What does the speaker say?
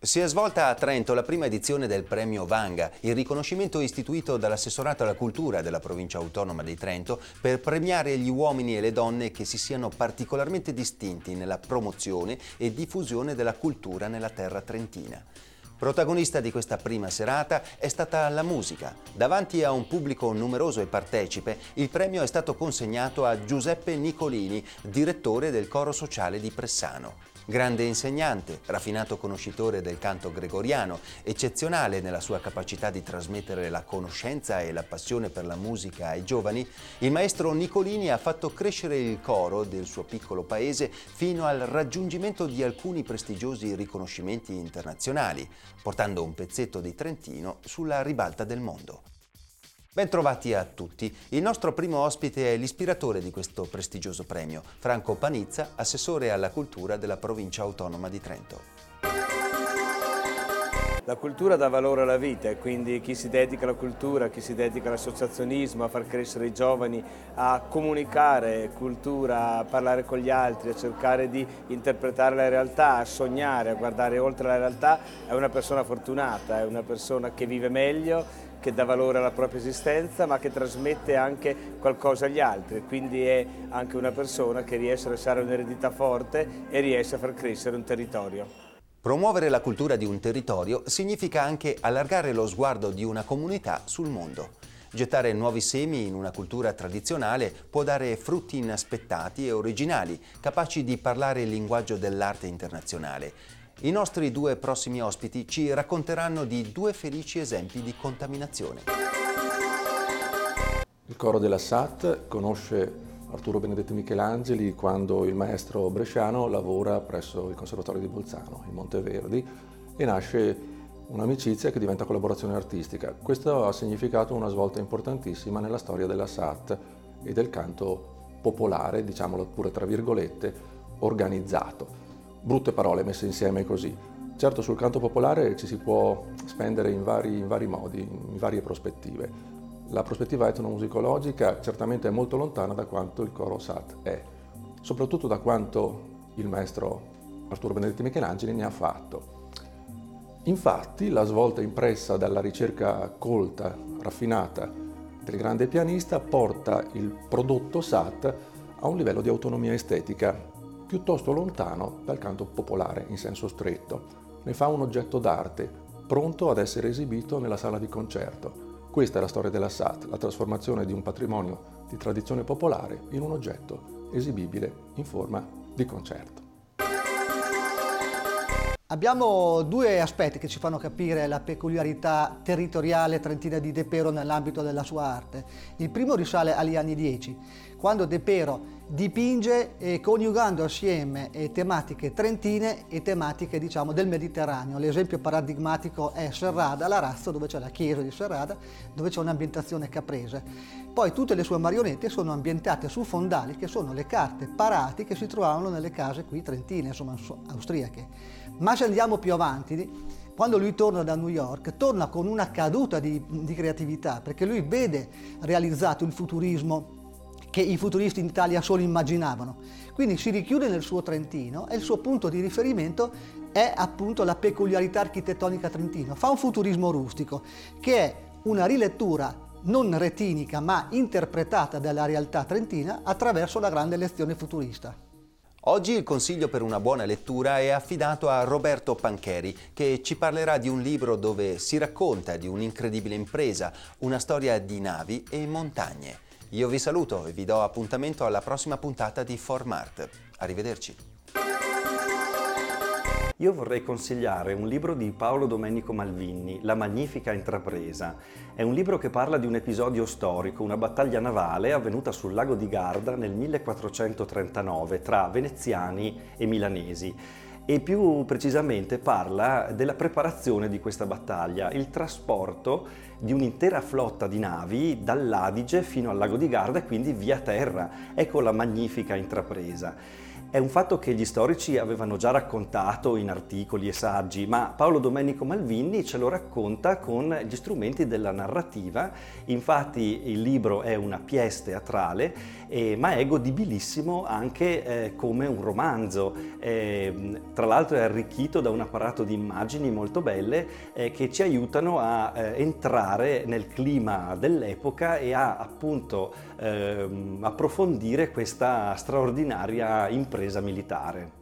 Si è svolta a Trento la prima edizione del Premio Vanga, il riconoscimento istituito dall'assessorato alla cultura della provincia autonoma di Trento per premiare gli uomini e le donne che si siano particolarmente distinti nella promozione e diffusione della cultura nella terra trentina. Protagonista di questa prima serata è stata la musica. Davanti a un pubblico numeroso e partecipe, il premio è stato consegnato a Giuseppe Nicolini, direttore del coro sociale di Pressano. Grande insegnante, raffinato conoscitore del canto gregoriano, eccezionale nella sua capacità di trasmettere la conoscenza e la passione per la musica ai giovani, il maestro Nicolini ha fatto crescere il coro del suo piccolo paese fino al raggiungimento di alcuni prestigiosi riconoscimenti internazionali, portando un pezzetto di Trentino sulla ribalta del mondo. Bentrovati a tutti. Il nostro primo ospite è l'ispiratore di questo prestigioso premio, Franco Panizza, assessore alla cultura della provincia autonoma di Trento. La cultura dà valore alla vita e quindi chi si dedica alla cultura, chi si dedica all'associazionismo, a far crescere i giovani, a comunicare cultura, a parlare con gli altri, a cercare di interpretare la realtà, a sognare, a guardare oltre la realtà, è una persona fortunata, è una persona che vive meglio che dà valore alla propria esistenza ma che trasmette anche qualcosa agli altri, quindi è anche una persona che riesce a lasciare un'eredità forte e riesce a far crescere un territorio. Promuovere la cultura di un territorio significa anche allargare lo sguardo di una comunità sul mondo. Gettare nuovi semi in una cultura tradizionale può dare frutti inaspettati e originali, capaci di parlare il linguaggio dell'arte internazionale i nostri due prossimi ospiti ci racconteranno di due felici esempi di contaminazione. Il coro della SAT conosce Arturo Benedetti Michelangeli quando il maestro bresciano lavora presso il Conservatorio di Bolzano, in Monteverdi, e nasce un'amicizia che diventa collaborazione artistica. Questo ha significato una svolta importantissima nella storia della SAT e del canto popolare, diciamolo pure tra virgolette, organizzato brutte parole messe insieme così. Certo sul canto popolare ci si può spendere in vari, in vari modi, in varie prospettive. La prospettiva etnomusicologica certamente è molto lontana da quanto il coro SAT è, soprattutto da quanto il maestro Arturo Benedetti Michelangeli ne ha fatto. Infatti la svolta impressa dalla ricerca colta, raffinata del grande pianista porta il prodotto SAT a un livello di autonomia estetica piuttosto lontano dal canto popolare in senso stretto. Ne fa un oggetto d'arte, pronto ad essere esibito nella sala di concerto. Questa è la storia della SAT, la trasformazione di un patrimonio di tradizione popolare in un oggetto esibibile in forma di concerto. Abbiamo due aspetti che ci fanno capire la peculiarità territoriale trentina di De Pero nell'ambito della sua arte. Il primo risale agli anni 10, quando De Pero dipinge eh, coniugando assieme eh, tematiche trentine e tematiche diciamo, del Mediterraneo. L'esempio paradigmatico è Serrada, l'Arazzo, dove c'è la chiesa di Serrada, dove c'è un'ambientazione caprese. Poi tutte le sue marionette sono ambientate su fondali, che sono le carte parati che si trovavano nelle case qui trentine, insomma austriache. Ma se andiamo più avanti, quando lui torna da New York, torna con una caduta di, di creatività, perché lui vede realizzato il futurismo che i futuristi in Italia solo immaginavano. Quindi si richiude nel suo Trentino e il suo punto di riferimento è appunto la peculiarità architettonica trentina. Fa un futurismo rustico che è una rilettura non retinica ma interpretata dalla realtà trentina attraverso la grande lezione futurista. Oggi il consiglio per una buona lettura è affidato a Roberto Pancheri, che ci parlerà di un libro dove si racconta di un'incredibile impresa, una storia di navi e montagne. Io vi saluto e vi do appuntamento alla prossima puntata di Formart. Arrivederci. Io vorrei consigliare un libro di Paolo Domenico Malvini, La magnifica intrapresa. È un libro che parla di un episodio storico, una battaglia navale avvenuta sul lago di Garda nel 1439 tra veneziani e milanesi e più precisamente parla della preparazione di questa battaglia, il trasporto di un'intera flotta di navi dall'Adige fino al lago di Garda e quindi via terra. Ecco la magnifica intrapresa. È un fatto che gli storici avevano già raccontato in articoli e saggi, ma Paolo Domenico Malvini ce lo racconta con gli strumenti della narrativa. Infatti il libro è una pièce teatrale, eh, ma è godibilissimo anche eh, come un romanzo. Eh, tra l'altro è arricchito da un apparato di immagini molto belle eh, che ci aiutano a eh, entrare nel clima dell'epoca e a appunto ehm, approfondire questa straordinaria impresa militare.